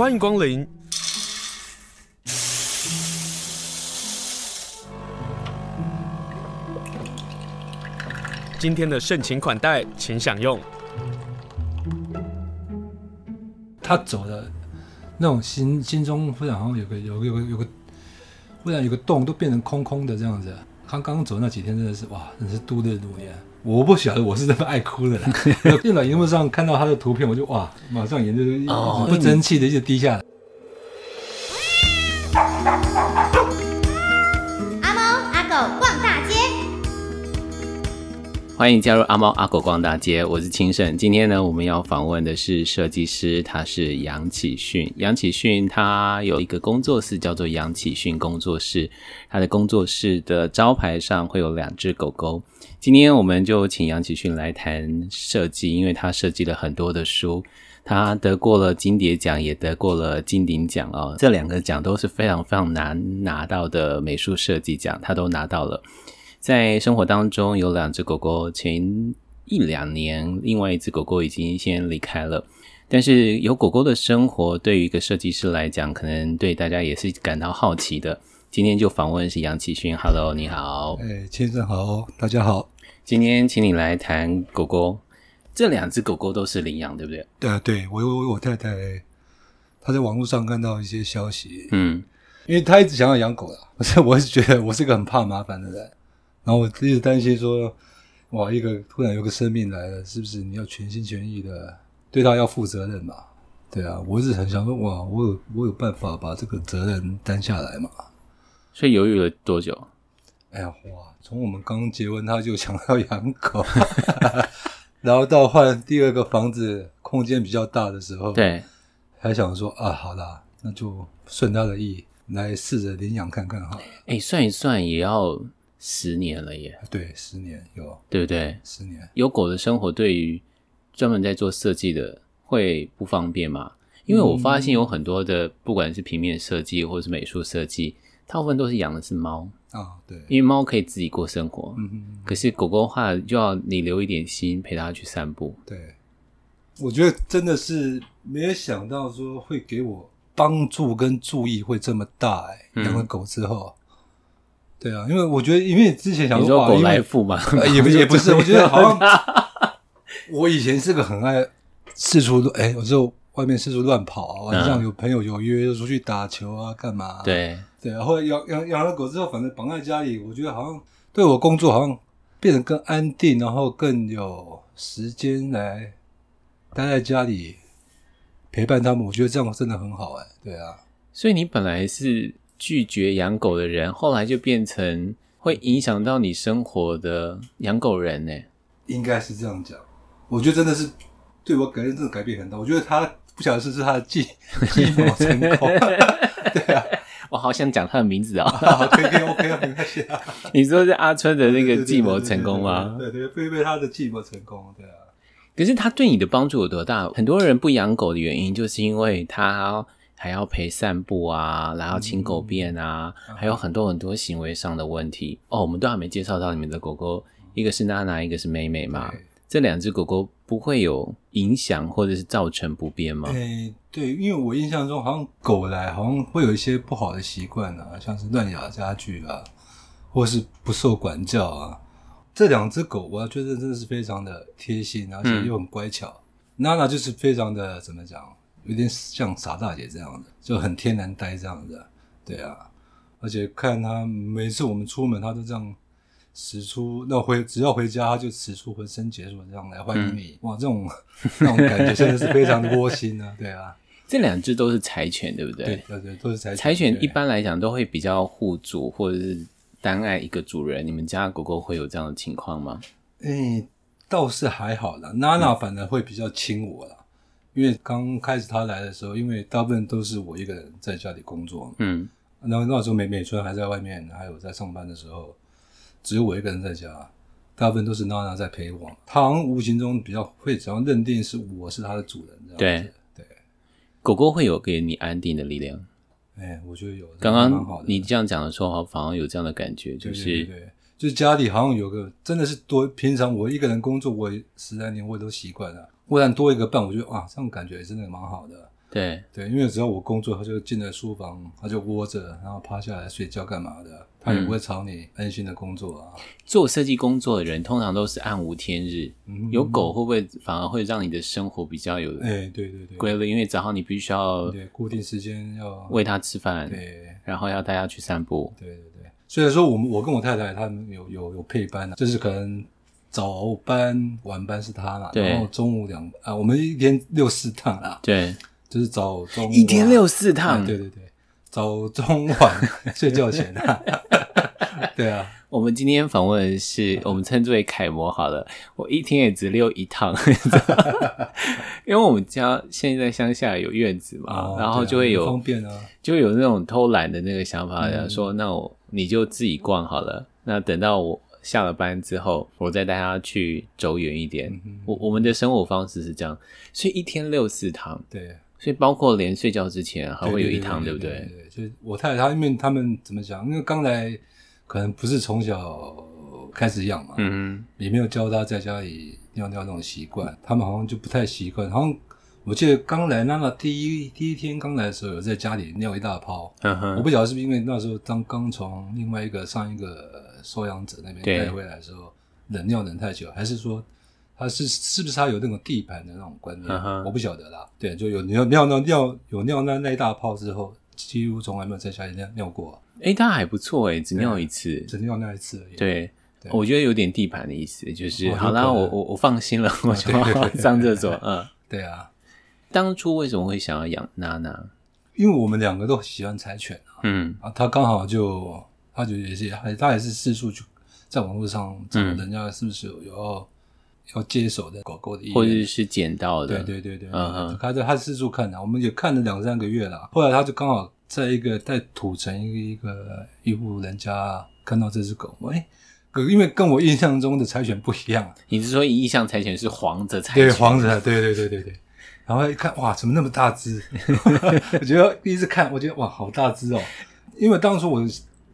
欢迎光临。今天的盛情款待，请享用。他走的那种心心中忽然好像有个有个有个有个忽然有个洞都变成空空的这样子。他刚刚走那几天真的是哇，真是度日如年。我不晓得我是这么爱哭的啦。电脑荧幕上看到他的图片，我就哇，马上眼泪就不争气的一直滴下来。欢迎加入阿猫阿狗逛大街，我是清盛。今天呢，我们要访问的是设计师，他是杨启训。杨启训他有一个工作室叫做杨启训工作室，他的工作室的招牌上会有两只狗狗。今天我们就请杨启训来谈设计，因为他设计了很多的书，他得过了金蝶奖，也得过了金鼎奖哦。这两个奖都是非常非常难拿到的美术设计奖，他都拿到了。在生活当中有两只狗狗，前一两年另外一只狗狗已经先离开了，但是有狗狗的生活对于一个设计师来讲，可能对大家也是感到好奇的。今天就访问是杨启勋，Hello，你好，哎，先生好，大家好。今天请你来谈狗狗，这两只狗狗都是领养，对不对？对啊，对，我我我太太，她在网络上看到一些消息，嗯，因为她一直想要养狗啦，可 是我是觉得我是个很怕麻烦的人，然后我一直担心说，哇，一个突然有个生命来了，是不是你要全心全意的对他要负责任嘛？对啊，我一直很想说，哇，我有我有办法把这个责任担下来嘛？所以犹豫了多久？哎呀，哇！从我们刚结婚，他就想要养狗，然后到换第二个房子，空间比较大的时候，对，还想说啊，好啦，那就顺他的意来试着领养看看哈。哎，算一算也要十年了耶。对，十年有，对不对？十年。有狗的生活对于专门在做设计的会不方便吗？因为我发现有很多的，嗯、不管是平面设计或者是美术设计。大部分都是养的是猫啊，对，因为猫可以自己过生活。嗯嗯。可是狗狗的话，就要你留一点心陪它去散步。对，我觉得真的是没有想到说会给我帮助跟注意会这么大哎、欸，养了狗之后。嗯、对啊，因为我觉得，因为之前想说，你说狗来富嘛，也不 也不是，我觉得好像我以前是个很爱四处哎、欸，有时候外面四处乱跑啊，晚上有朋友有约就出去打球啊，干嘛？对。对，然后养养养了狗之后，反正绑在家里，我觉得好像对我工作好像变得更安定，然后更有时间来待在家里陪伴他们。我觉得这样真的很好哎。对啊，所以你本来是拒绝养狗的人，后来就变成会影响到你生活的养狗人呢？应该是这样讲。我觉得真的是对我改变真的改变很大。我觉得他不晓得是不是他的计 计谋成功，对啊。我好想讲他的名字哦。可以可以 OK 啊，没关系啊。你说是阿春的那个计谋成功吗？对对，被被他的计谋成功，对啊。可是他对你的帮助有多大？很多人不养狗的原因，就是因为他还要陪散步啊，然后清狗便啊，嗯、还有很多很多行为上的问题。哦，我们都还没介绍到你们的狗狗，一个是娜娜，一个是美美嘛。这两只狗狗不会有影响或者是造成不便吗？欸，对，因为我印象中好像狗来好像会有一些不好的习惯啊，像是乱咬家具啊，或是不受管教啊。这两只狗，我觉得真的是非常的贴心，而且又很乖巧。娜娜就是非常的怎么讲，有点像傻大姐这样的，就很天然呆这样的。对啊，而且看她每次我们出门，她都这样。使出那回只要回家，他就使出浑身解数这样来欢迎你，嗯、哇！这种那种感觉真的是非常的窝心啊，对啊。这两只都是柴犬，对不对？对对对，都是柴犬。柴犬一般来讲都会比较护主或者是单爱一个主人。你们家狗狗会有这样的情况吗？诶、欸，倒是还好啦。娜娜反而会比较亲我啦，嗯、因为刚开始他来的时候，因为大部分都是我一个人在家里工作，嗯，然后那时候美美春还在外面，还有在上班的时候。只有我一个人在家，大部分都是娜娜在陪我。他好像无形中比较会，只要认定是我是他的主人，这样子。对对，狗狗会有给你安定的力量。哎、欸，我觉得有。刚刚你这样讲的时候，好像反而有这样的感觉，就是对，对，对，对，就是家里好像有个真的是多。平常我一个人工作，我十来年我也都习惯了。忽然多一个伴，我觉得哇，这种感觉真的蛮好的。对对，因为只要我工作，他就进了书房，他就窝着，然后趴下来睡觉干嘛的，他也不会吵你，安心的工作啊。做设计工作的人通常都是暗无天日，嗯、有狗会不会反而会让你的生活比较有哎，对对对，规律？因为早上你必须要对固定时间要喂它吃饭，对，然后要带它去散步，对对对。虽然说我们我跟我太太他们有有有配班的，就是可能早班晚班是他啦，对，然后中午两啊，我们一天六四趟啦，对。就是早中一天六四趟，对对对，早中晚 睡觉前啊，对啊。我们今天访问的是我们称之为楷模好了，我一天也只溜一趟，因为我们家现在乡下有院子嘛，哦、然后就会有、啊、方便啊，就会有那种偷懒的那个想法，嗯、说那我你就自己逛好了，那等到我下了班之后，我再带他去走远一点。嗯、我我们的生活方式是这样，所以一天六四趟，对。所以包括连睡觉之前还会有一趟，对不对？对，对，就我太太她，因为他们怎么讲？因为刚来，可能不是从小开始养嘛，嗯哼，也没有教他在家里尿尿那种习惯，他们好像就不太习惯。好像我记得刚来那那第一第一天刚来的时候，有在家里尿一大泡。我不晓得是不是因为那时候刚刚从另外一个上一个收养者那边带回来的时候，冷尿冷太久，还是说？他是是不是他有那种地盘的那种观念？Uh. 我不晓得啦。对，就有尿尿尿尿有尿那那一大泡之后，几乎从来没有在家里尿尿过。诶、欸、他还不错诶只尿一次，只尿那一次而已。对，对我觉得有点地盘的意思，就是、哦、好，啦我我我放心了，我就上厕所。嗯，对啊。当初为什么会想要养娜娜？因为我们两个都喜欢柴犬啊。嗯啊，他刚好就他就也是还他也是四处去在网络上找人家是不是有有。要接手的狗狗的或者是捡到的，对对对对，嗯哼，他在他四处看的，我们也看了两三个月了。后来他就刚好在一个在土城一个一个一户人家看到这只狗，哎，可因为跟我印象中的柴犬不一样。你是说印象柴犬是黄色柴犬？对，黄色，对对对对对。然后一看，哇，怎么那么大只？我觉得第一次看，我觉得哇，好大只哦。因为当初我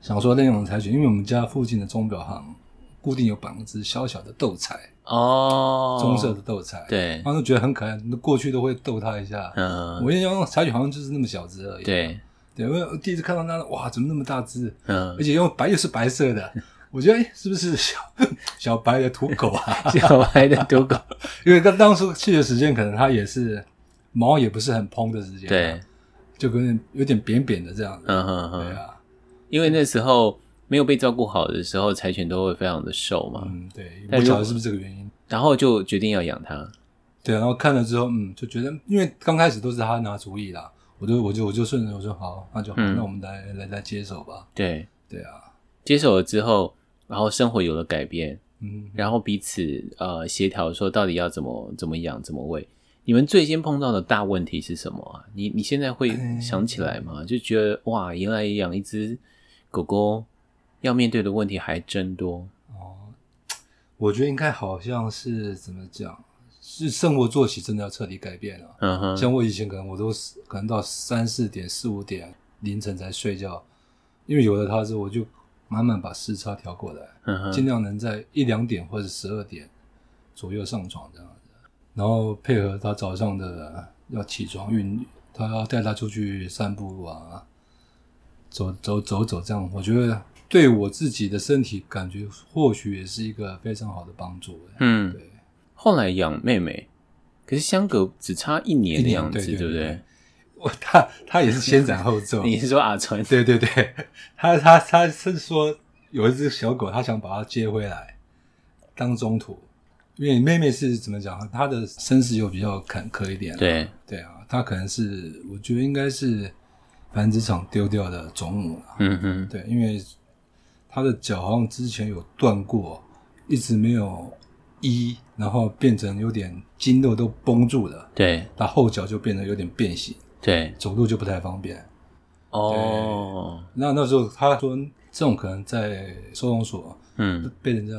想说那种柴犬，因为我们家附近的钟表行固定有绑一只小小的斗彩。哦，棕色的斗彩，对，然后觉得很可爱，过去都会逗它一下。嗯，我印象中柴犬好像就是那么小只而已。对，对，因为我第一次看到它，哇，怎么那么大只？嗯，而且又白又是白色的，我觉得哎，是不是小 小白的土狗啊？小白的土狗，因为他当初去的时间，可能它也是毛也不是很蓬的时间，对，就跟有点扁扁的这样子。嗯哼哼，对啊，因为那时候。没有被照顾好的时候，柴犬都会非常的瘦嘛。嗯，对，不晓得是不是这个原因。然后就决定要养它。对，然后看了之后，嗯，就觉得，因为刚开始都是他拿主意啦，我就我就我就顺着我说好，那就好，嗯、那我们来来来接手吧。对，对啊，接手了之后，然后生活有了改变，嗯，然后彼此呃协调说到底要怎么怎么养怎么喂。你们最先碰到的大问题是什么啊？你你现在会想起来吗？就觉得哇，原来养一只狗狗。要面对的问题还真多哦，我觉得应该好像是怎么讲，是生活作息真的要彻底改变了。嗯哼，像我以前可能我都可能到三四点、四五点凌晨才睡觉，因为有了它之后，我就慢慢把时差调过来，尽量能在一两点或者十二点左右上床这样子，然后配合他早上的要起床运，他要带他出去散步啊，走走走走这样，我觉得。对我自己的身体感觉，或许也是一个非常好的帮助。嗯，对。后来养妹妹，可是相隔只差一年的样子，对，对，对，对不对？我他他也是先斩后奏。你是说阿春？对对对，他他他是说有一只小狗，他想把它接回来当中途，因为妹妹是怎么讲？她的身世又比较坎坷一点。对对啊，她可能是我觉得应该是繁殖场丢掉的种母。嗯哼，对，因为。它的脚好像之前有断过，一直没有医，然后变成有点筋肉都绷住了。对，它后脚就变得有点变形。对，走路就不太方便。哦，那那时候他说，这种可能在收容所，嗯，被人家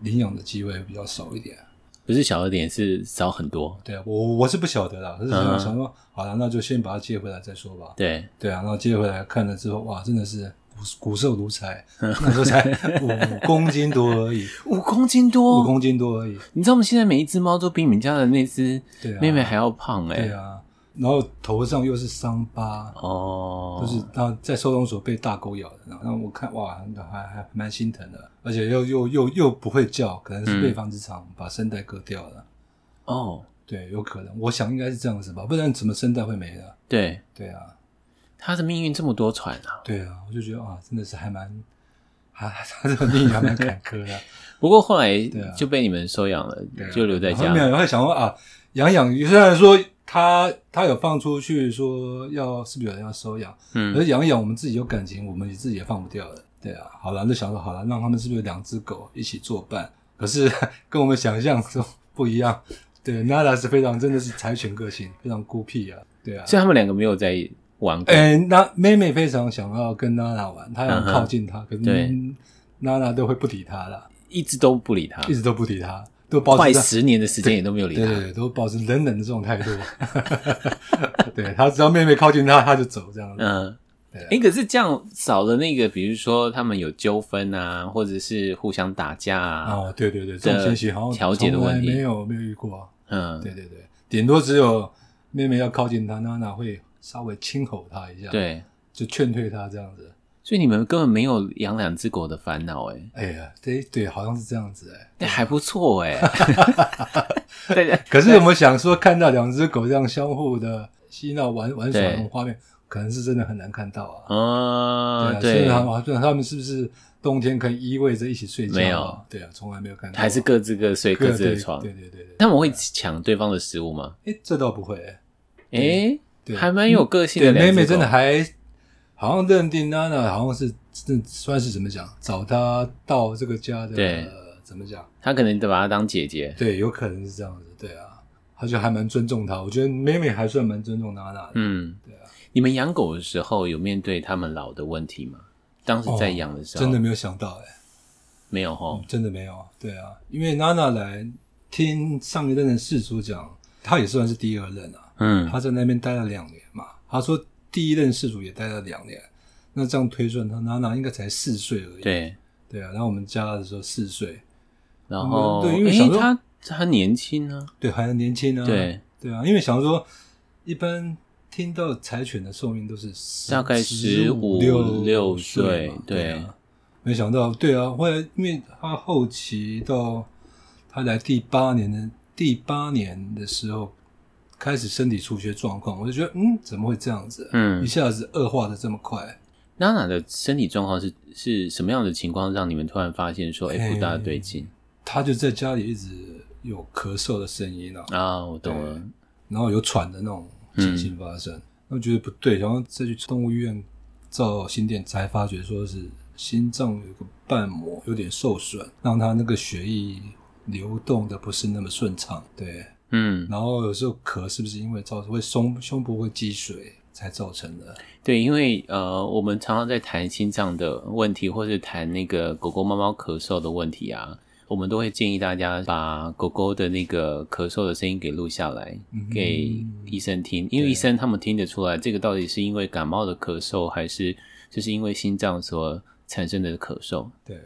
领养的机会比较少一点。不是小了点，是少很多。对啊，我我是不晓得啦，可是想想说，嗯、好了，那就先把它接回来再说吧。对，对啊，然后接回来看了之后，哇，真的是。骨瘦如柴，那时候才五公斤多而已，五公斤多，五公斤多而已。你知道我们现在每一只猫都比你们家的那只妹妹还要胖哎、对啊，然后头上又是伤疤，哦，就是他在收容所被大狗咬的，然后我看哇，还还蛮心疼的，而且又又又又不会叫，可能是辈方之长，把声带割掉了。哦，对，有可能，我想应该是这样子吧，不然怎么声带会没了？对，对啊，他的命运这么多舛啊。对啊，我就觉得啊，真的是还蛮，还 他这个命运还蛮坎坷的。不过后来就被你们收养了，啊就留在家后。面会想说啊，养养，虽然说他他有放出去说要是不是有人要收养，嗯可是养一养我们自己有感情，我们自己也放不掉的。对啊，好了，就想说好了，让他们是不是有两只狗一起作伴？可是 跟我们想象中不一样。对，Nana 是非常真的是柴犬个性，非常孤僻啊。对啊，所以他们两个没有在玩过。哎，那妹妹非常想要跟娜娜玩，她要靠近她，可是对娜娜都会不理她啦，一直都不理他一，直都不理她，都保快持快十年的时间也都没有理他。对对对，都保持冷冷的这种态度。对他只要妹妹靠近他，他就走这样子。嗯，哎、可是这样少了那个，比如说他们有纠纷啊，或者是互相打架啊，哦，对对对，这种情形好像调解的问题没有没有遇过。嗯，对对对，顶多只有妹妹要靠近他，娜娜会稍微轻吼他一下，，对，就劝退他这样子。所以你们根本没有养两只狗的烦恼，哎，哎呀，对对，好像是这样子哎。那还不错哎。对对，可是有没有想说，看到两只狗这样相互的嬉闹玩玩耍的画面，可能是真的很难看到啊。啊，对啊，所以对，他们他们是不是冬天可以依偎着一起睡觉啊？没有对啊，从来没有看到，还是各自各睡各自的床。对对对对对。他们会抢对方的食物吗？哎，这倒不会。哎，对还蛮有个性，的。妹妹真的还好像认定娜娜好像是这算是怎么讲，找她到这个家的，对怎么讲？他可能得把她当姐姐。对，有可能是这样子。对啊，他就还蛮尊重她。我觉得妹妹还算蛮尊重娜娜的。嗯，对啊。你们养狗的时候有面对他们老的问题吗？当时在养的时候，哦真的没有想到哎、没有齁。真的没有。对啊，因为娜娜来听上一任的事主讲，她也算是第二任啊。嗯，她在那边待了两年嘛。她说第一任事主也待了两年，那这样推算，他娜娜应该才四岁而已。对。对啊，然后我们家的时候四岁，然后，对因为想说诶他他年轻啊，对，还很年轻啊。对对啊，因为想说，一般听到柴犬的寿命都是10大概十五六六岁对啊。没想到，对啊，后来因为他后期到他来第八年的第八年的时候，开始身体出些状况，我就觉得，嗯，怎么会这样子？嗯一下子恶化的这么快。娜娜的身体状况是是什么样的情况，让你们突然发现说，哎、不大对劲她就在家里一直有咳嗽的声音啊，啊？我懂了，然后有喘的那种情形发生，那、我觉得不对，然后再去动物医院照心电，才发觉说是心脏有个瓣膜有点受损，让他那个血液流动的不是那么顺畅。对，嗯，然后有时候咳是不是因为造成会胸胸部会积水才造成的？对，因为呃，我们常常在谈心脏的问题，或是谈那个狗狗、猫猫咳嗽的问题啊，我们都会建议大家把狗狗的那个咳嗽的声音给录下来，给医生听，因为医生他们听得出来，这个到底是因为感冒的咳嗽，还是就是因为心脏所产生的咳嗽。对，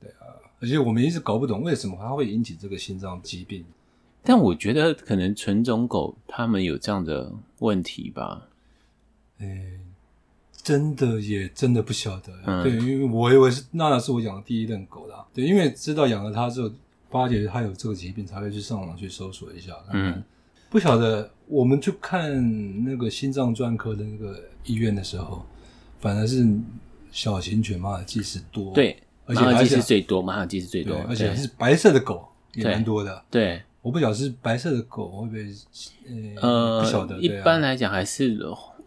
对啊，而且我们一直搞不懂为什么它会引起这个心脏疾病。但我觉得可能纯种狗它们有这样的问题吧。哎，真的也真的不晓得。嗯对，因为我以为是娜娜是我养的第一任狗啦。对，因为知道养了它之后，发觉它有这个疾病，才会去上网去搜索一下。嗯，不晓得我们去看那个心脏专科的那个医院的时候，反而是小型犬马尔济斯多。，对，而且马尔济斯最多，马尔济斯最多，，而且是白色的狗也蛮多的。对。我不晓得是白色的狗会不会，呃，呃，不晓得。一般来讲，还是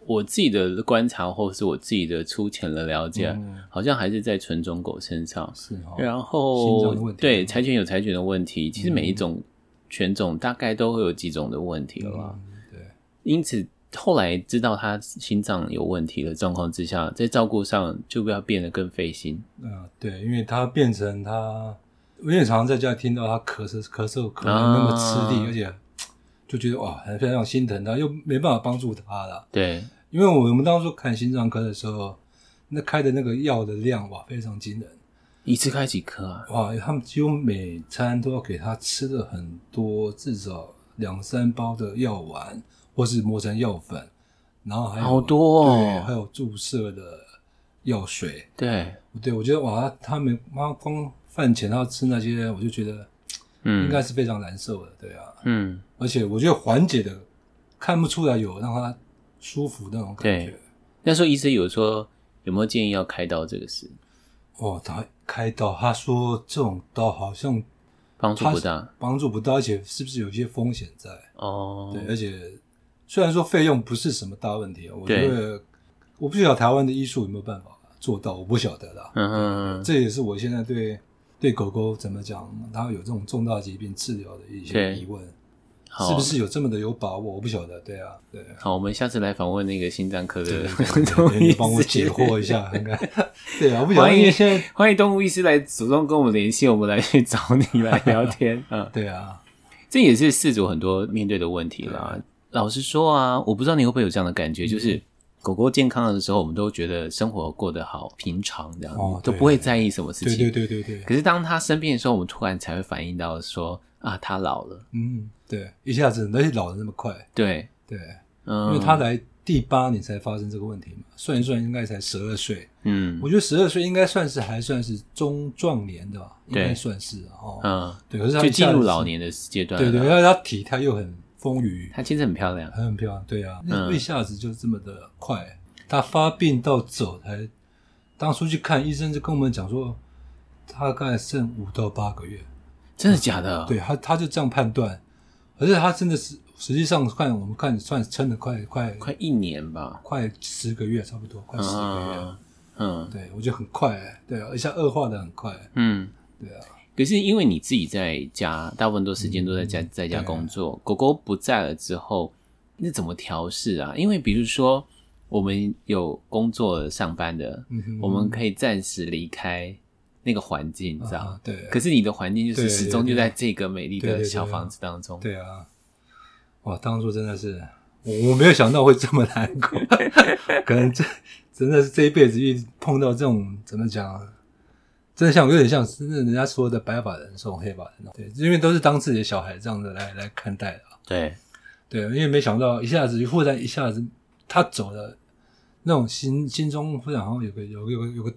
我自己的观察，或是我自己的粗浅的了解，嗯好像还是在纯种狗身上。是哦，然心后对柴犬有柴犬的问题，其实每一嗯种犬种大概都会有几种的问题了。嗯对。因此后来知道它心脏有问题的状况之下，在照顾上就不要变得更费心。嗯，对，因为它变成它，我也常常在家里听到他咳嗽、咳嗽、咳得那么吃力，啊而且就觉得哇，很非常心疼他，又没办法帮助他了。对，因为我们当初看心脏科的时候，那开的那个药的量哇，非常惊人。一次开几颗啊？哇，他们几乎每餐都要给他吃了很多，至少两三包的药丸，或是磨成药粉，然后还有好多哦，对，还有注射的药水。对，对，我觉得哇，他们妈光饭前要吃那些，我就觉得，嗯，应该是非常难受的，对啊，嗯，而且我觉得缓解的看不出来有让他舒服那种感觉。那时候医生有说有没有建议要开刀这个事？哦，他开刀，他说这种刀好像帮助不大，帮助不大，而且是不是有一些风险在？哦，对，而且虽然说费用不是什么大问题啊，我觉得我不晓得台湾的医术有没有办法做到，我不晓得啦。嗯嗯，这也是我现在对对狗狗怎么讲，它有这种重大疾病治疗的一些疑问。是不是有这么的有把握？我不晓得。对啊，对。好，我们下次来访问那个心脏科的 动物医师，帮我解惑一下，应该。对啊，我不晓得。欢迎现在欢迎动物医师来主动跟我们联系，我们来去找你来聊天。嗯，对啊，这也是饲主很多面对的问题啦。老实说啊，我不知道你会不会有这样的感觉，就是狗狗健康的时候，我们都觉得生活过得好平常，这样都不会在意什么事情。对对对对对。可是当它生病的时候，我们突然才会反应到说啊，它老了。嗯。对，一下子而且老的那么快，对。对，嗯，因为他来第八年才发生这个问题嘛，算一算应该才十二岁，嗯，我觉得十二岁应该算是还算是中壮年的吧，应该算是哦，嗯，对，可是他就进入老年的阶段，对对，因为他体态又很丰腴，他其实很漂亮，很很漂亮，对啊，那一下子就这么的快，他发病到走才，当初去看医生就跟我们讲说，大概剩五到八个月，真的假的？对他他就这样判断。可是他真的是，实际上看我们看算撑了快快快一年吧，快十个月差不多，快十个月。嗯，嗯对我觉得很快，对啊，而且恶化的很快。嗯，对啊。可是因为你自己在家，大部分多时间都在家，嗯、在家工作，啊、狗狗不在了之后，那怎么调试啊？因为比如说我们有工作上班的，我们可以暂时离开。那个环境，你知道？对。可是你的环境就是始终就在这个美丽的小房子当中。对啊。哇，当初真的是，我我没有想到会这么难过。可能这真的是这一辈子遇碰到这种怎么讲？真的像有点像，真的人家说的白发人送黑发人。对，因为都是当自己的小孩这样子来来看待的。对。对，因为没想到一下子忽然一下子他走了，那种心心中忽然好像有个有个有个有个。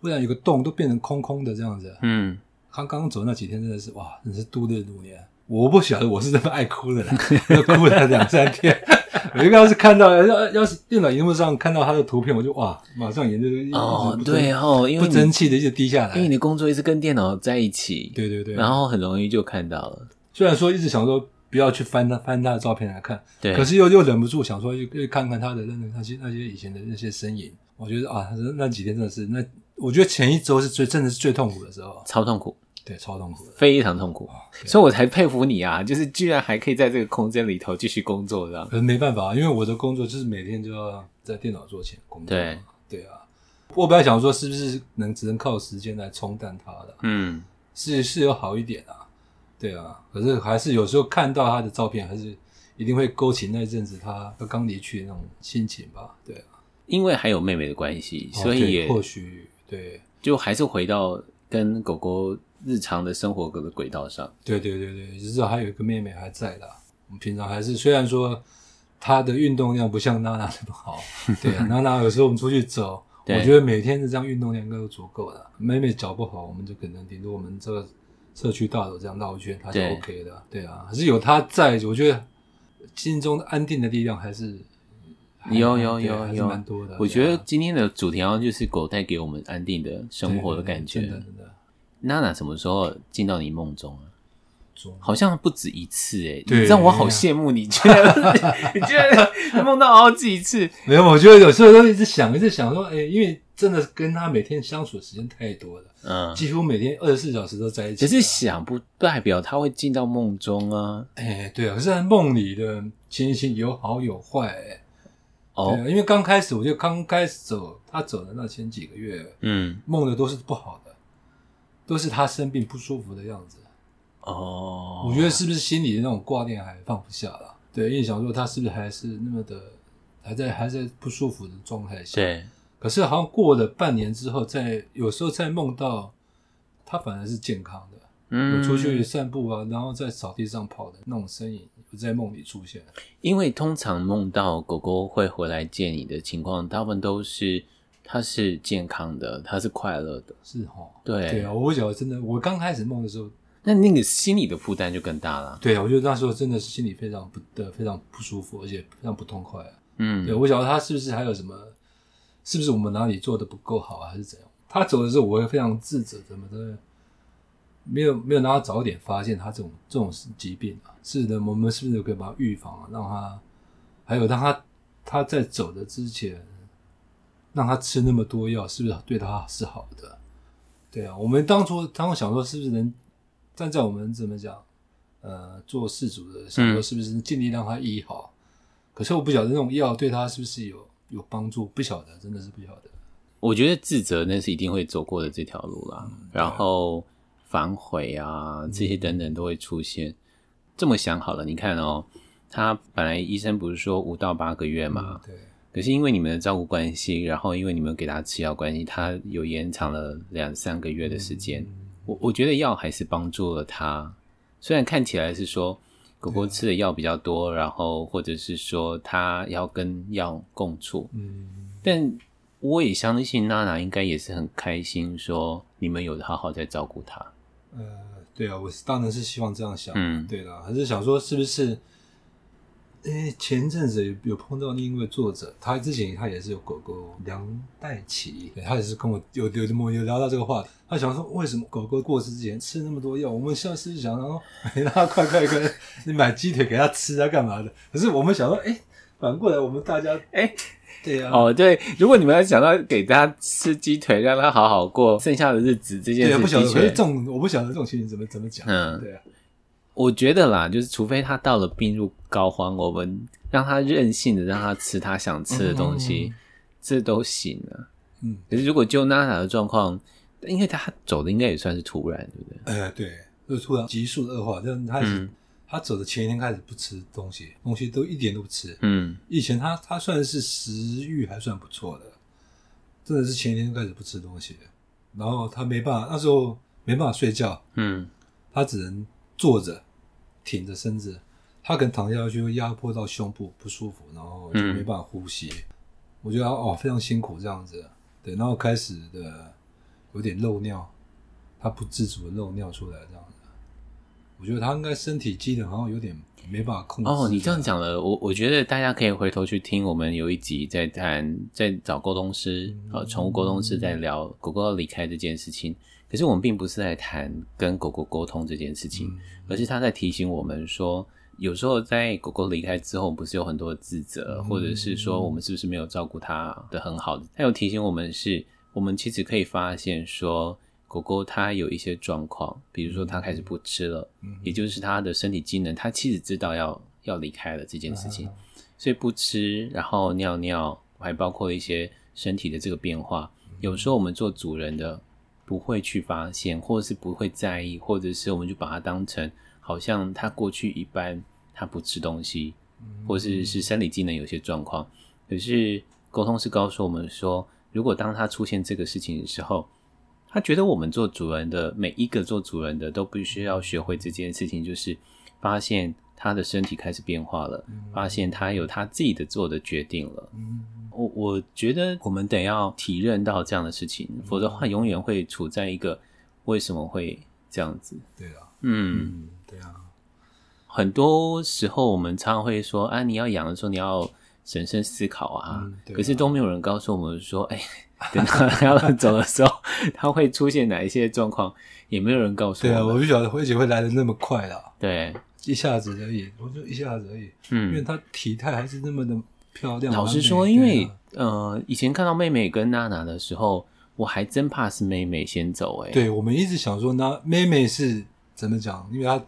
忽然有个洞都变成空空的这样子。嗯，他刚刚走那几天真的是哇，真是度日如年。我不晓得我是这么爱哭的人，哭了两三天。我一个要是看到要要是电脑荧幕上看到他的图片，我就哇，马上眼睛就哦，对哦，因为不争气的就低下来。因为你的工作一直跟电脑在一起，对对对，然后很容易就看到了。虽然说一直想说不要去翻他翻他的照片来看，对，可是又又忍不住想说又又看看他的那那些那些以前的那些身影。我觉得啊，那几天真的是那。我觉得前一周是最真的是最痛苦的时候，超痛苦，对，超痛苦的，非常痛苦，所以我才佩服你啊！就是居然还可以在这个空间里头继续工作，这样。可是没办法，因为我的工作就是每天就要在电脑桌前工作。对，对啊。我本来想说，是不是能只能靠时间来冲淡它的？嗯，是是有好一点啊。对啊，可是还是有时候看到他的照片，还是一定会勾起那阵子他刚离去的那种心情吧？对啊，因为还有妹妹的关系，所以也或许。对，就还是回到跟狗狗日常的生活的轨道上。对对对对，至少还有一个妹妹还在啦。我们平常还是虽然说她的运动量不像娜娜那么好，对啊，娜娜有时候我们出去走，我觉得每天的这样运动量应该都足够了。妹妹脚不好，我们就可能顶多我们这个社区大楼这样绕一圈，她就 OK 的。对，对啊，还是有她在，我觉得心中安定的力量还是。有有有有，蛮多的。我觉得今天的主题好像就是狗带给我们安定的生活的感觉。真的真的。娜娜什么时候进到你梦中啊？好像不止一次诶，你知道我好羡慕你，居然 你居然梦到好几次。没有，我觉得有时候都一直想，一直想说，哎，因为真的跟他每天相处的时间太多了，嗯，几乎每天二十四小时都在一起。可是想不代表他会进到梦中啊。哎，对啊，可是在梦里的情形有好有坏，哎。哦，对，因为刚开始我就刚开始走，他走的那前几个月，嗯，梦的都是不好的，都是他生病不舒服的样子。哦，我觉得是不是心里的那种挂念还放不下了？对，因为想说他是不是还是那么的还在还在不舒服的状态下？对，可是好像过了半年之后，在有时候在梦到他反而是健康的，嗯，有出去散步啊，然后在草地上跑的那种身影，有在梦里出现。因为通常梦到狗狗会回来见你的情况，大部分都是它是健康的，他是快乐的，是哈，对对啊，我不晓得真的，我刚开始梦的时候，那那个心理的负担就更大了。对啊，我觉得那时候真的是心里非常不的非常不舒服，而且非常不痛快啊。嗯，对，我晓得他是不是还有什么，是不是我们哪里做的不够好啊，还是怎样？他走的时候，我会非常自责，怎么的，没有没有让他早一点发现他这种这种疾病啊？是的，我们是不是可以把他预防啊？让他，还有让他他在走的之前，让他吃那么多药，是不是对他是好的？对啊，我们当初当初想说，是不是能站在我们怎么讲，呃，做事主的想说，是不是尽力让他医好？嗯可是我不晓得那种药对他是不是有有帮助，不晓得，真的是不晓得。我觉得自责那是一定会走过的这条路啦，嗯、然后反悔啊、嗯、这些等等都会出现。这么想好了，你看哦，他本来医生不是说五到八个月嘛、嗯，对。可是因为你们的照顾关系，然后因为你们给他吃药关系，他有延长了两三个月的时间。嗯、我我觉得药还是帮助了他，虽然看起来是说。狗狗吃的药比较多，然后或者是说它要跟药共处，嗯，但我也相信娜娜应该也是很开心，说你们有好好在照顾它。呃，对啊，我当然是希望这样想，嗯，对啦，还是想说是不是？诶，前阵子有有碰到另一位作者，他之前他也是有狗狗梁代奇，他也是跟我有有有有聊到这个话题。他想说，为什么狗狗过世之前吃那么多药？我们现在是想说，让他快快快，你买鸡腿给他吃啊，干嘛的？可是我们想说，哎，反过来我们大家，哎，对呀、啊，哦对，如果你们要想到给他吃鸡腿，让他好好过剩下的日子，这件事情，不晓得，可是这种我不晓得这种情形怎么怎么讲，嗯，对啊。我觉得啦，就是除非他到了病入膏肓，我们让他任性的让他吃他想吃的东西，嗯、这都行啊。嗯，可是如果就娜娜的状况，因为他走的应该也算是突然，对不对？呃，对，就是突然急速的恶化，就是他、嗯、他走的前一天开始不吃东西，东西都一点都不吃。嗯，以前他他算是食欲还算不错的，真的是前一天开始不吃东西，然后他没办法，那时候没办法睡觉。嗯，他只能。坐着，挺着身子，他可能躺下去会压迫到胸部，不舒服，然后就没办法呼吸。嗯、我觉得哦，非常辛苦这样子，对，然后开始的有点漏尿，他不自主的漏尿出来这样子。我觉得他应该身体机能好像有点没办法控制。哦，你这样讲了，我我觉得大家可以回头去听我们有一集在谈，在找沟通师，呃、嗯，宠物沟通师在聊狗狗要离开这件事情。可是我们并不是在谈跟狗狗沟通这件事情，而是他在提醒我们说，有时候在狗狗离开之后，不是有很多自责，或者是说我们是不是没有照顾它的很好的。他有提醒我们是，我们其实可以发现说，狗狗它有一些状况，比如说它开始不吃了，也就是它的身体机能，它其实知道要要离开了这件事情，所以不吃，然后尿尿，还包括一些身体的这个变化。有时候我们做主人的。不会去发现，或者是不会在意，或者是我们就把它当成好像他过去一般，他不吃东西，或是是生理机能有些状况。可是沟通是告诉我们说，如果当他出现这个事情的时候，他觉得我们做主人的每一个做主人的都必须要学会这件事情，就是发现他的身体开始变化了，发现他有他自己的做的决定了。我我觉得我们得要体认到这样的事情，嗯、否则的话永远会处在一个为什么会这样子？对啊，嗯，嗯对啊。很多时候我们常常会说啊，你要养的时候你要审慎思考啊，嗯、啊可是都没有人告诉我们说，哎，等他要走的时候，他会出现哪一些状况，也没有人告诉我。对啊，我不晓得而且会来的那么快啦。对，一下子而已，我就一下子而已。嗯，因为她体态还是那么的。漂亮。老实说，因为、啊、呃，以前看到妹妹跟娜娜的时候，我还真怕是妹妹先走、欸。哎，对，我们一直想说，那妹妹是怎么讲？因为她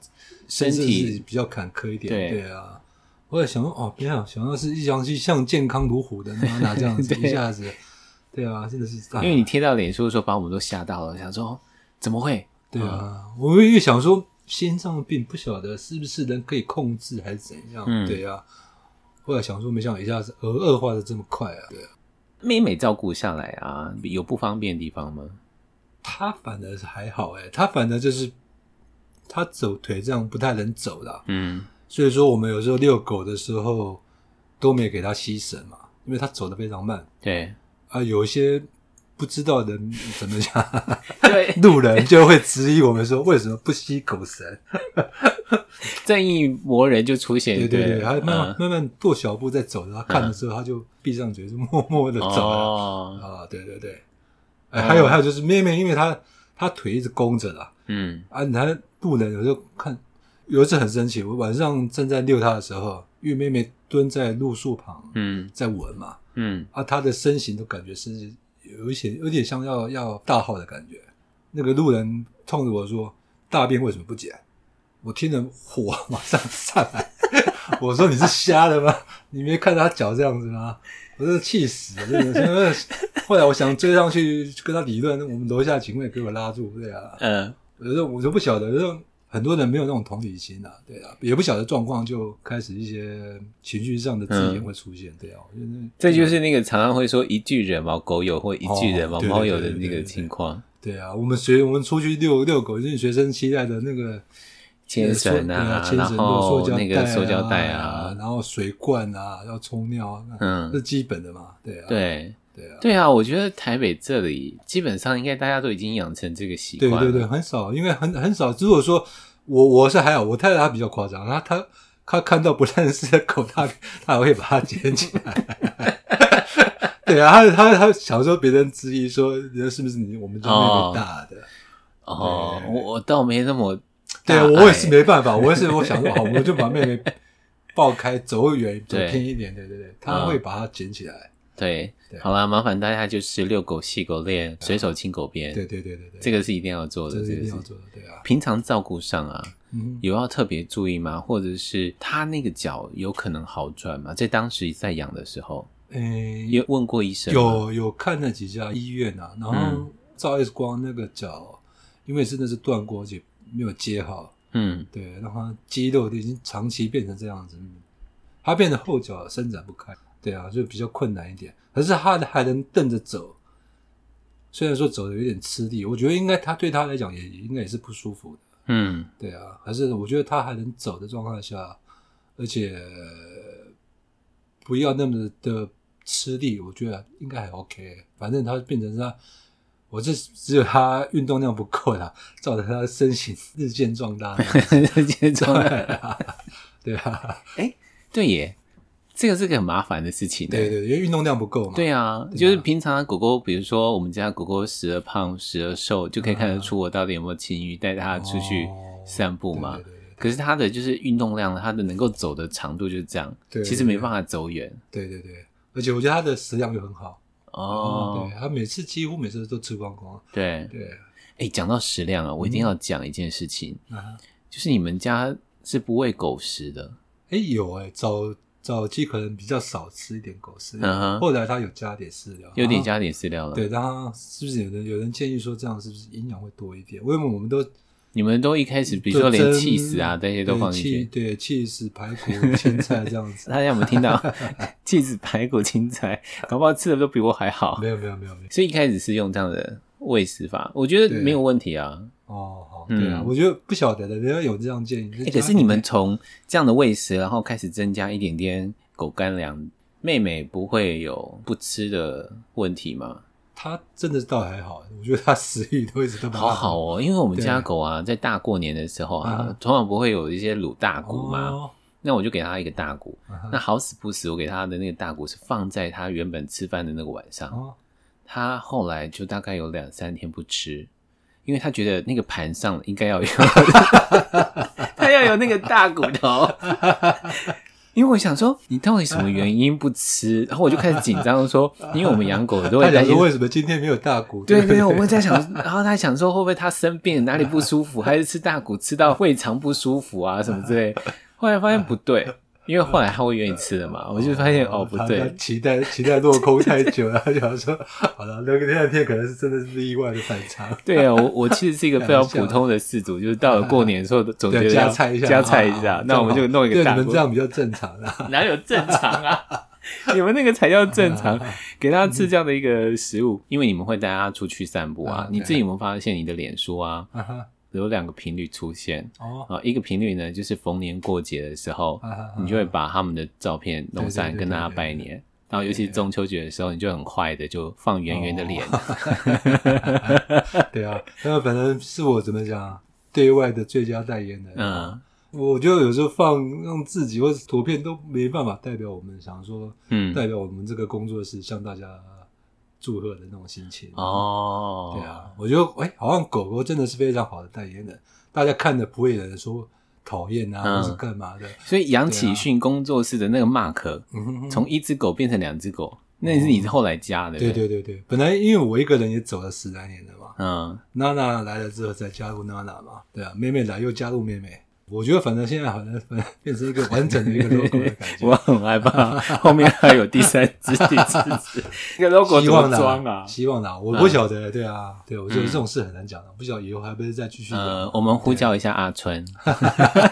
身体比较坎坷一点。对，对啊，我也想说，哦，别想想到是一想去像健康如虎的娜娜这样子，一下子，对啊，真的是。因为你贴到脸书的时候，把我们都吓到了，想说怎么会？对啊，嗯、我越想说，心脏病不晓得是不是人可以控制还是怎样？嗯、对啊。后来想说，没想到一下子恶恶化的这么快啊！对啊，妹妹照顾下来啊，有不方便的地方吗？他反而是还好哎，他反而就是他走腿这样不太能走啦。嗯，所以说我们有时候遛狗的时候都没给他吸绳嘛，因为他走得非常慢。对啊，有一些不知道的人怎么讲，对，路人就会质疑我们说为什么不吸狗绳？正义魔人就出现，对对对，他慢慢、嗯、慢慢跺小步在走，他看的时候他就闭上嘴，就默默的走了。哦、啊，对对对。哎，还有还有就是妹妹，因为她她腿一直弓着啦，嗯。啊，你看路人有时候看，有一次很生气，我晚上正在遛她的时候，因为妹妹蹲在路树旁，嗯，在闻嘛，嗯，啊，她的身形都感觉是有一些有点像要要大号的感觉。那个路人冲着我说：“大便为什么不捡？”我听着火马上上来，我说：“你是瞎了吗？你没看他脚这样子吗？”我真的气死了，真的。后来我想追上去跟他理论，我们楼下警卫给我拉住，对啊。嗯，我就我就不晓得，就很多人没有那种同理心啊，对啊，也不晓得状况，就开始一些情绪上的字眼会出现，嗯、对啊。我觉得这就是那个常常会说一句人毛狗友或一句人毛猫友的那个情况。对啊，我们学我们出去遛遛狗，就是学生期待的那个。牵绳啊，牵绳、塑胶那个塑胶袋啊，然后水罐啊，要冲尿啊，嗯，这是基本的嘛，对啊，对对啊，对啊，我觉得台北这里基本上应该大家都已经养成这个习惯，对对对，很少，因为很很少。如果说我我是还好，我太太她比较夸张，她她她看到不认识的狗，她她还会把它捡起来。对啊，她她她想说别人质疑说，人是不是你我们家妹妹大的？哦，我我倒没那么。对，我也是没办法，我也是我想说好，我就把妹妹抱开，走远，走偏一点，对对对，他会把它捡起来。对，好啦，麻烦大家就是遛狗、系狗链，随手清狗便。对对对对对，这个是一定要做的，这是一定要做的，对啊。平常照顾上啊，有要特别注意吗？或者是他那个脚有可能好转吗？在当时在养的时候，诶，有问过医生？有有看了几家医院啊，然后照 X 光，那个脚因为真的是断过而且。没有接好，嗯，对，然后肌肉已经长期变成这样子，他变得后脚伸展不开，对啊，就比较困难一点。可是他还能蹬着走，虽然说走的有点吃力，我觉得应该他对他来讲也应该也是不舒服的，嗯，对啊。还是我觉得他还能走的状况下，而且不要那么的吃力，我觉得应该还 OK。反正他变成他。我这只有他运动量不够啦，造成他的身形日渐壮大，日渐壮大，对啊，哎，对耶，这个是个很麻烦的事情，对对，因为运动量不够嘛。对啊，就是平常狗狗，比如说我们家狗狗时而胖时而瘦，就可以看得出我到底有没有情欲，带它出去散步嘛。可是它的就是运动量，它的能够走的长度就是这样，其实没办法走远。对对对，而且我觉得它的食量又很好。哦、oh, 对，它每次几乎每次都吃光光。对对，哎，讲到食量啊，我一定要讲一件事情，嗯、就是你们家是不喂狗食的？哎，有哎，早早期可能比较少吃一点狗食，嗯哼，后来他有加点饲料，有点加点饲料了。对，然后是不是有人有人建议说这样是不是营养会多一点？因为我们都。你们都一开始，比如说连起司啊这些都放进去，对，起司排骨、青菜 这样子。大家有没有听到？起司排骨、青菜，搞不好吃的都比我还好。没有，没有，没有，没有。所以一开始是用这样的喂食法，我觉得没有问题啊。哦，好，对啊，我觉得不晓得的，人家有这样建议。可是你们从这样的喂食，然后开始增加一点点狗干粮，妹妹不会有不吃的问题吗？他真的倒还好，我觉得他食欲都一直都好好哦。因为我们家狗啊，在大过年的时候啊，通常不会有一些卤大骨嘛，那我就给他一个大骨。那好死不死，我给他的那个大骨是放在他原本吃饭的那个晚上，他后来就大概有两三天不吃，因为他觉得那个盘上应该要有，他要有那个大骨头。因为我想说，你到底什么原因不吃？然后我就开始紧张，说，因为我们养狗都会担心，为什么今天没有大骨？对对，我们在想，然后他想说，会不会他生病哪里不舒服，还是吃大骨吃到胃肠不舒服啊什么之类？后来发现不对。因为后来他会愿意吃的嘛，我就发现哦不对，期待期待落空太久了，他就想说好了，那个那两天可能是真的是意外的反差。对啊，我我其实是一个非常普通的事主，就是到了过年的时候总觉得加菜一下，加菜一下，那我们就弄一个大。对，你们这样比较正常啊，哪有正常啊？你们那个才叫正常，给他吃这样的一个食物，因为你们会带他出去散步啊。你自己有没有发现你的脸书啊，有两个频率出现哦？啊，一个频率呢，就是逢年过节的时候，你就会把他们的照片弄上来跟大家拜年。然后尤其是中秋节的时候，你就很快的就放圆圆的脸。对啊，那反正是我怎么讲，对外的最佳代言人。嗯。我觉得有时候放用自己或者图片都没办法代表我们想说，嗯，代表我们这个工作室向大家祝贺的那种心情哦。对啊，我觉得哎、欸，好像狗狗真的是非常好的代言人，大家看的不会有人说讨厌啊，嗯、或是干嘛的。所以杨启训工作室的那个 mark，从一只狗变成两只狗，那也是你后来加的。对对对对，本来因为我一个人也走了十来年了嘛，嗯，娜娜来了之后再加入娜娜嘛，对啊，妹妹来又加入妹妹。我觉得反正现在好像变成一个完整的一个 logo 的感觉。我很害怕后面还有第三只、第四只，那个 logo 怎么装啊？希望啦，我不晓得。对啊，对，我觉得这种事很难讲的，不晓得以后还不是再继续。呃，我们呼叫一下阿春，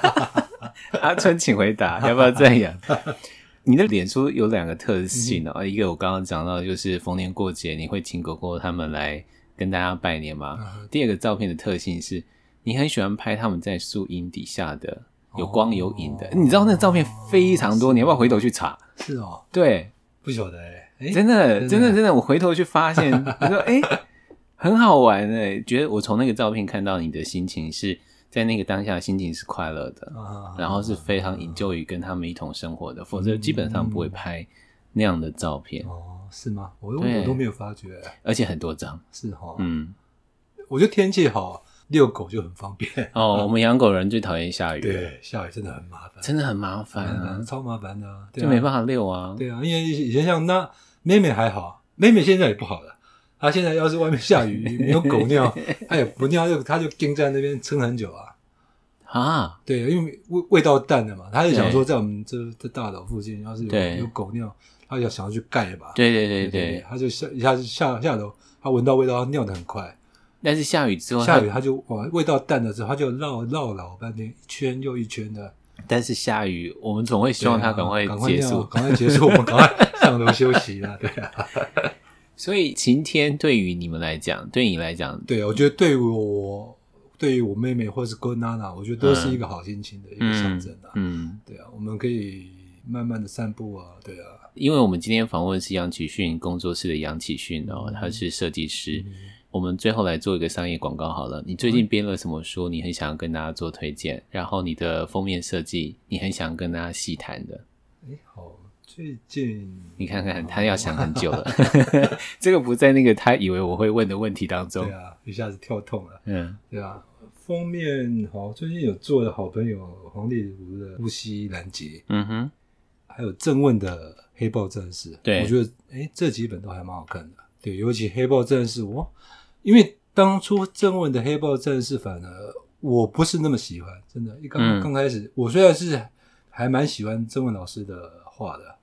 阿春，请回答，要不要这样？你的脸书有两个特性哦，一个我刚刚讲到，就是逢年过节你会请狗狗他们来跟大家拜年嘛。第二个照片的特性是。你很喜欢拍他们在树荫底下的有光有影的，你知道那个照片非常多，你要不要回头去查？是哦，对，不晓得哎，真的，真的，真的，我回头去发现，我说哎，很好玩哎，觉得我从那个照片看到你的心情是在那个当下心情是快乐的，然后是非常 enjoy 跟他们一同生活的，否则基本上不会拍那样的照片。哦，是吗？我我都没有发觉，而且很多张，是哈，嗯，我觉得天气好。遛狗就很方便哦。我们养狗人最讨厌下雨，对，下雨真的很麻烦，真的很麻烦啊，超麻烦的，就没办法遛啊。对啊，因为以前像那妹妹还好，妹妹现在也不好了。她现在要是外面下雨没有狗尿，她也不尿，就她就盯在那边撑很久啊。啊，对，因为味味道淡了嘛，她就想说在我们这这大岛附近，要是有有狗尿，她就想要去盖一把。对对对对，她就下一下子下下楼，她闻到味道，她尿的很快。但是下雨之后，下雨它就哇，味道淡了之后，它就绕绕老半天，一圈又一圈的。但是下雨，我们总会希望它赶快结束，赶快结束，我们赶快 上楼休息啦。对啊。所以晴天对于你们来讲，对你来讲，对，我觉得对于我，对于我妹妹或是哥娜娜，我觉得都是一个好心情的一个象征啊。嗯，对啊，我们可以慢慢的散步啊，对啊。因为我们今天访问是杨启训工作室的杨启训哦，他是设计师。我们最后来做一个商业广告好了。你最近编了什么书？你很想要跟大家做推荐，然后你的封面设计，你很想跟大家细谈的。哎，好，最近你看看他要想很久了，这个不在那个他以为我会问的问题当中。对啊，一下子跳痛了。嗯，对啊，封面好，最近有做的好朋友黄丽如的《呼吸拦截》，嗯哼，还有郑问的《黑豹战士》。对，我觉得哎，这几本都还蛮好看的。对，尤其《黑豹战士》，我。因为当初正问的《黑豹战士》反而我不是那么喜欢，真的。一刚刚开始，嗯、我虽然是还蛮喜欢郑问老师的画的，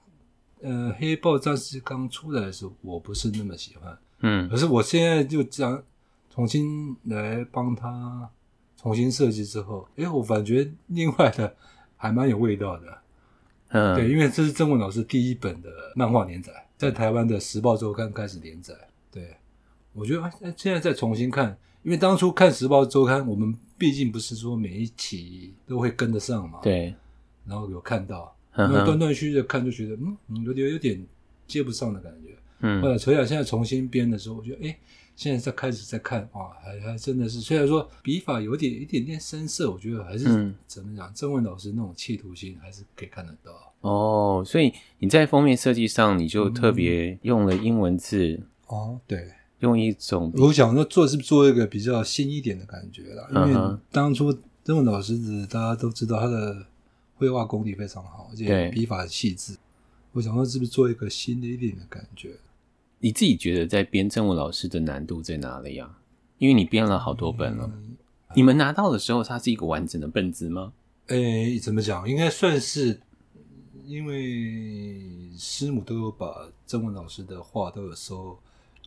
呃，《黑豹战士》刚出来的时候，我不是那么喜欢。嗯，可是我现在就这样重新来帮他重新设计之后，诶，我感觉另外的还蛮有味道的。嗯，对，因为这是郑文老师第一本的漫画连载，在台湾的《时报周刊》开始连载。对。我觉得哎，现在再重新看，因为当初看《时报周刊》，我们毕竟不是说每一期都会跟得上嘛。对。然后有看到，因为断断续续的看，就觉得嗯，有点有点接不上的感觉。嗯。后来所以现在重新编的时候，我觉得哎，现在再开始再看哇，还还真的是，虽然说笔法有点一点点生涩，我觉得还是、嗯、怎么讲，郑文老师那种企图心还是可以看得到。哦，所以你在封面设计上，你就特别用了英文字。嗯、哦，对。用一种，我想说做是做一个比较新一点的感觉啦，因为当初郑文老师子大家都知道他的绘画功力非常好，而且笔法细致。我想说是不是做一个新的一点的感觉？你自己觉得在编郑文老师的难度在哪里呀？因为你编了好多本了，嗯、你们拿到的时候，它是一个完整的本子吗？诶、欸，怎么讲？应该算是，因为师母都有把郑文老师的画都有收。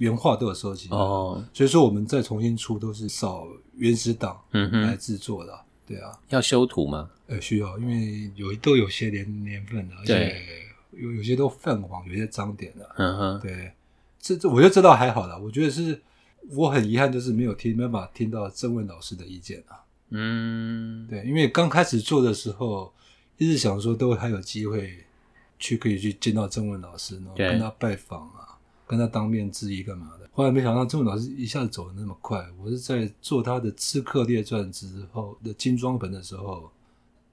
原画都有收集哦，所以说我们再重新出都是扫原始档来制作的，对啊。要修图吗？呃，需要，因为有都有些年年份的，而且有有些都泛黄，有些脏点的。嗯哼，对，这这我觉得这倒还好啦。我觉得是我很遗憾，就是没有听没办法听到郑问老师的意见啊。嗯，对，因为刚开始做的时候，一直想说都还有机会去可以去见到郑问老师，然后跟他拜访啊，跟他当面质疑干嘛的。后来没想到郑问老师一下子走的那么快，我是在做他的《刺客列传》之后的精装本的时候，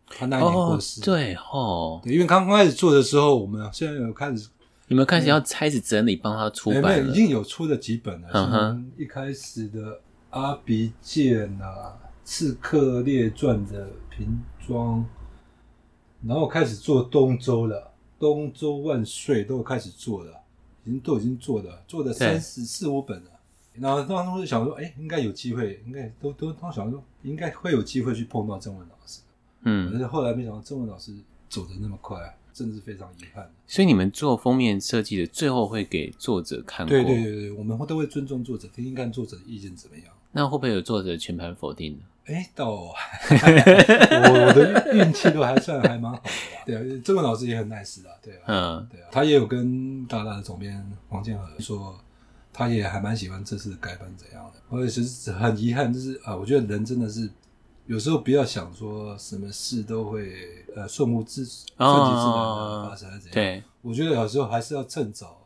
他那一年过世。哦对哦，对，因为刚刚开始做的时候，我们现在有开始，你们开始要开始整理，帮他出版了，欸、已经有出了几本了。嗯哼，一开始的《阿鼻剑》啊，《刺客列传》的瓶装，然后开始做东周了，《东周万岁》都开始做了，已经都已经做的，做的三四四五本了。然后当时就想说，哎、欸，应该有机会，应该都都都想说，应该会有机会去碰到郑文老师。嗯，但是后来没想到郑文老师走得那么快，真的是非常遗憾。所以你们做封面设计的，最后会给作者看过？对对对对，我们都会尊重作者，听听看作者的意见怎么样。那会不会有作者全盘否定呢？哎，倒 我我的运气都还算还蛮好的。对啊，这文老师也很 nice 啊，对啊，嗯，对啊，他也有跟大大的总编黄建和说，他也还蛮喜欢这次的改版怎样的。我也是很遗憾，就是啊，我觉得人真的是有时候不要想说什么事都会呃顺乎自顺其自然的发生，还是怎样。对，我觉得有时候还是要趁早。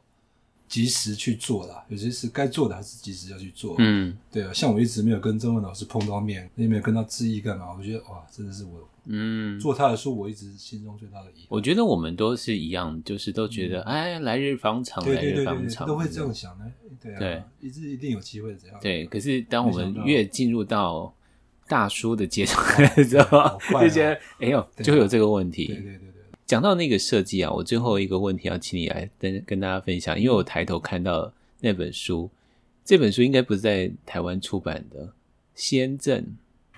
及时去做啦，有些事该做的还是及时要去做。嗯，对啊，像我一直没有跟曾文老师碰到面，也没有跟他致意干嘛，我觉得哇，真的是我嗯做他的书，我一直心中最大的遗憾。我觉得我们都是一样，就是都觉得、嗯、哎，来日方长，来日方长，都会这样想的。对啊，对，一直一定有机会这样。对，可是当我们越进入到大叔的阶段的时候，哦啊、就觉得哎呦，就会有这个问题。对对对，对。讲到那个设计啊，我最后一个问题要请你来跟跟大家分享，因为我抬头看到那本书，这本书应该不是在台湾出版的《先正》，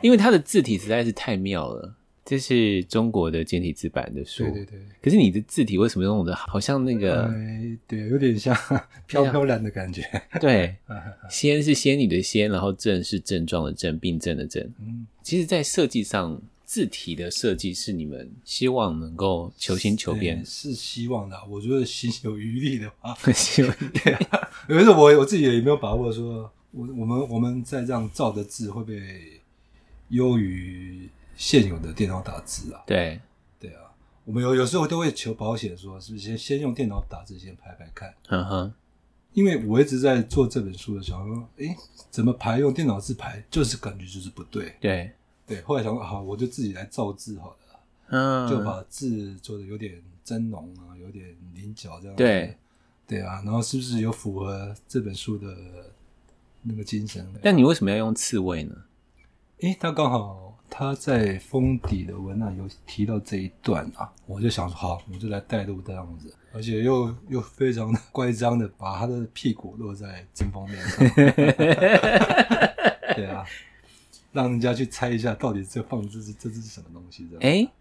因为它的字体实在是太妙了。这是中国的简体字版的书，对对对。可是你的字体为什么用的好像那个？哎、对，有点像 飘飘然的感觉。对，仙是仙女的仙，然后正是症状的症，病症的症。嗯，其实，在设计上。字体的设计是你们希望能够求新求变，是希望的。我觉得心有余力的话，希望对啊。可是我我自己也没有把握说，我我们我们在这样造的字会不会优于现有的电脑打字啊？对对啊，我们有有时候都会求保险，说是不是先先用电脑打字先排排看。嗯哼，因为我一直在做这本书的时候说，诶，怎么排用电脑字排，就是感觉就是不对。对。对，后来想说好，我就自己来造字好了，嗯，就把字做的有点真浓啊，有点菱角这样。对，对啊，然后是不是有符合这本书的那个精神？但你为什么要用刺猬呢？诶，他刚好他在封底的文案有提到这一段啊，我就想说好，我就来带入这样子，而且又又非常的乖张的把他的屁股落在正封面上。对啊。让人家去猜一下，到底这放这是这是什么东西？这样哎，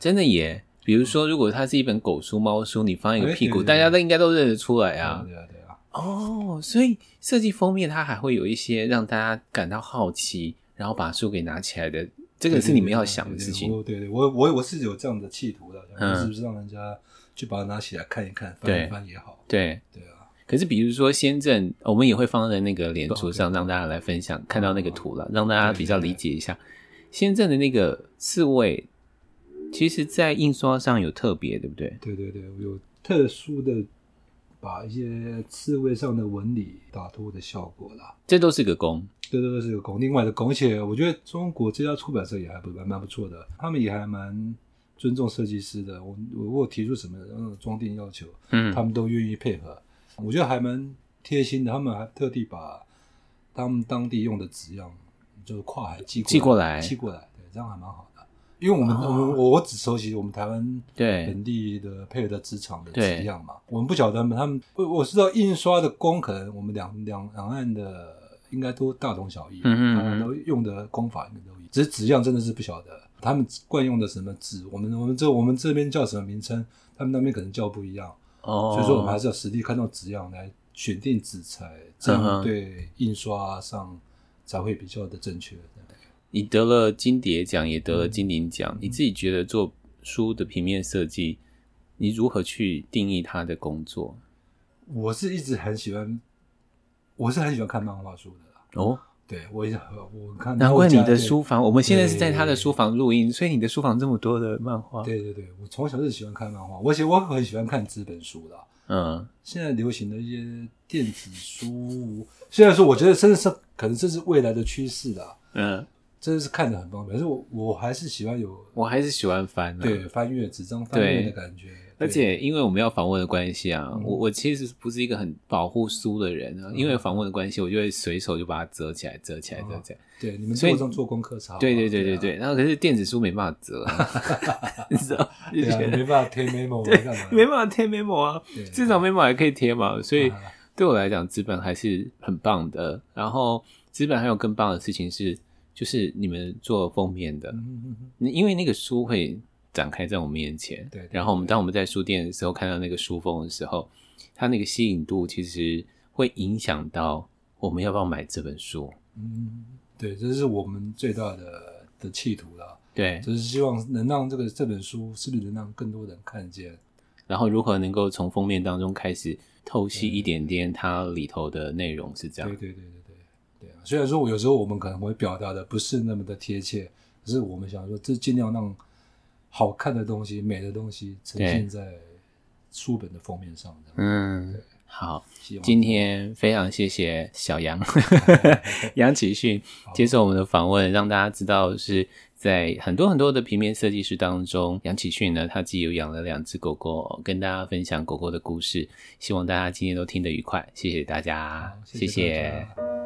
真的耶！比如说，如果它是一本狗书、猫书，你放一个屁股，大家都应该都认得出来啊。对啊，对啊。哦，所以设计封面，它还会有一些让大家感到好奇，然后把书给拿起来的，这个是你们要想的事情。对对，我我我是有这样的企图的，是不是让人家去把它拿起来看一看，翻一翻也好。对对啊。可是，比如说先正，我们也会放在那个脸书上，让大家来分享，看到那个图了，让大家比较理解一下。先正的那个刺猬，其实在印刷上有特别，对不对？对对对，有特殊的把一些刺猬上的纹理打脱的效果啦。这都是个工，这都是个工。另外的工，而且我觉得中国这家出版社也还不蛮蛮不错的，他们也还蛮尊重设计师的。我我如果提出什么装订要求，嗯，他们都愿意配合。我觉得还蛮贴心的，他们还特地把他们当地用的纸样，就是跨海寄寄过来，寄过来，对，这样还蛮好的。因为我们、哦、我们我只熟悉我们台湾对本地的配合的纸厂的纸样嘛，我们不晓得他们他们，我知道印刷的工可能我们两两两岸的应该都大同小异，嗯嗯，都用的工法应该都一样，只是纸样真的是不晓得他们惯用的什么纸，我们我们这我们这边叫什么名称，他们那边可能叫不一样。哦，所以说我们还是要实地看到纸样来选定纸材，这样对印刷上才会比较的正确。你得了金蝶奖，也得了金鼎奖，嗯，你自己觉得做书的平面设计你如何去定义他的工作？我是一直很喜欢，我是很喜欢看漫画书的哦。对，我也我看，难怪你的书房，我们现在是在他的书房录音，所以你的书房这么多的漫画。对对对，我从小就喜欢看漫画，我喜我很喜欢看纸本书的。嗯，现在流行的一些电子书，虽然说我觉得真的是可能这是未来的趋势啦。嗯。真的是看着很方便，可是我我还是喜欢有，我还是喜欢翻、啊，对，翻阅纸张翻阅的感觉。而且因为我们要访问的关系啊，嗯、我我其实不是一个很保护书的人啊，嗯、因为访问的关系，我就会随手就把它折起来，折起来，折起来。对，你们做这种做功课差。对对对对对，然后可是电子书没办法折，你知道？对啊，没办法贴 memo，对，没办法贴 memo 啊，至少 memo 还可以贴嘛。所以对我来讲，纸本还是很棒的。然后纸本还有更棒的事情是。就是你们做封面的，嗯、因为那个书会展开在我们面前，对，对，对。然后我们当我们在书店的时候看到那个书封的时候，它那个吸引度其实会影响到我们要不要买这本书。嗯，对，这是我们最大的的企图了。对，就是希望能让这个这本书是不是能让更多人看见，然后如何能够从封面当中开始透析一点点它里头的内容，是这样。对对对对。虽然说，我有时候我们可能会表达的不是那么的贴切，可是我们想说，这尽量让好看的东西、美的东西呈现在书本的封面上。嗯，好，今天非常谢谢小杨 杨启训接受我们的访问，让大家知道是在很多很多的平面设计师当中，杨启训呢，他自己有养了两只狗狗，跟大家分享狗狗的故事。希望大家今天都听得愉快，谢谢大家，谢谢。谢谢。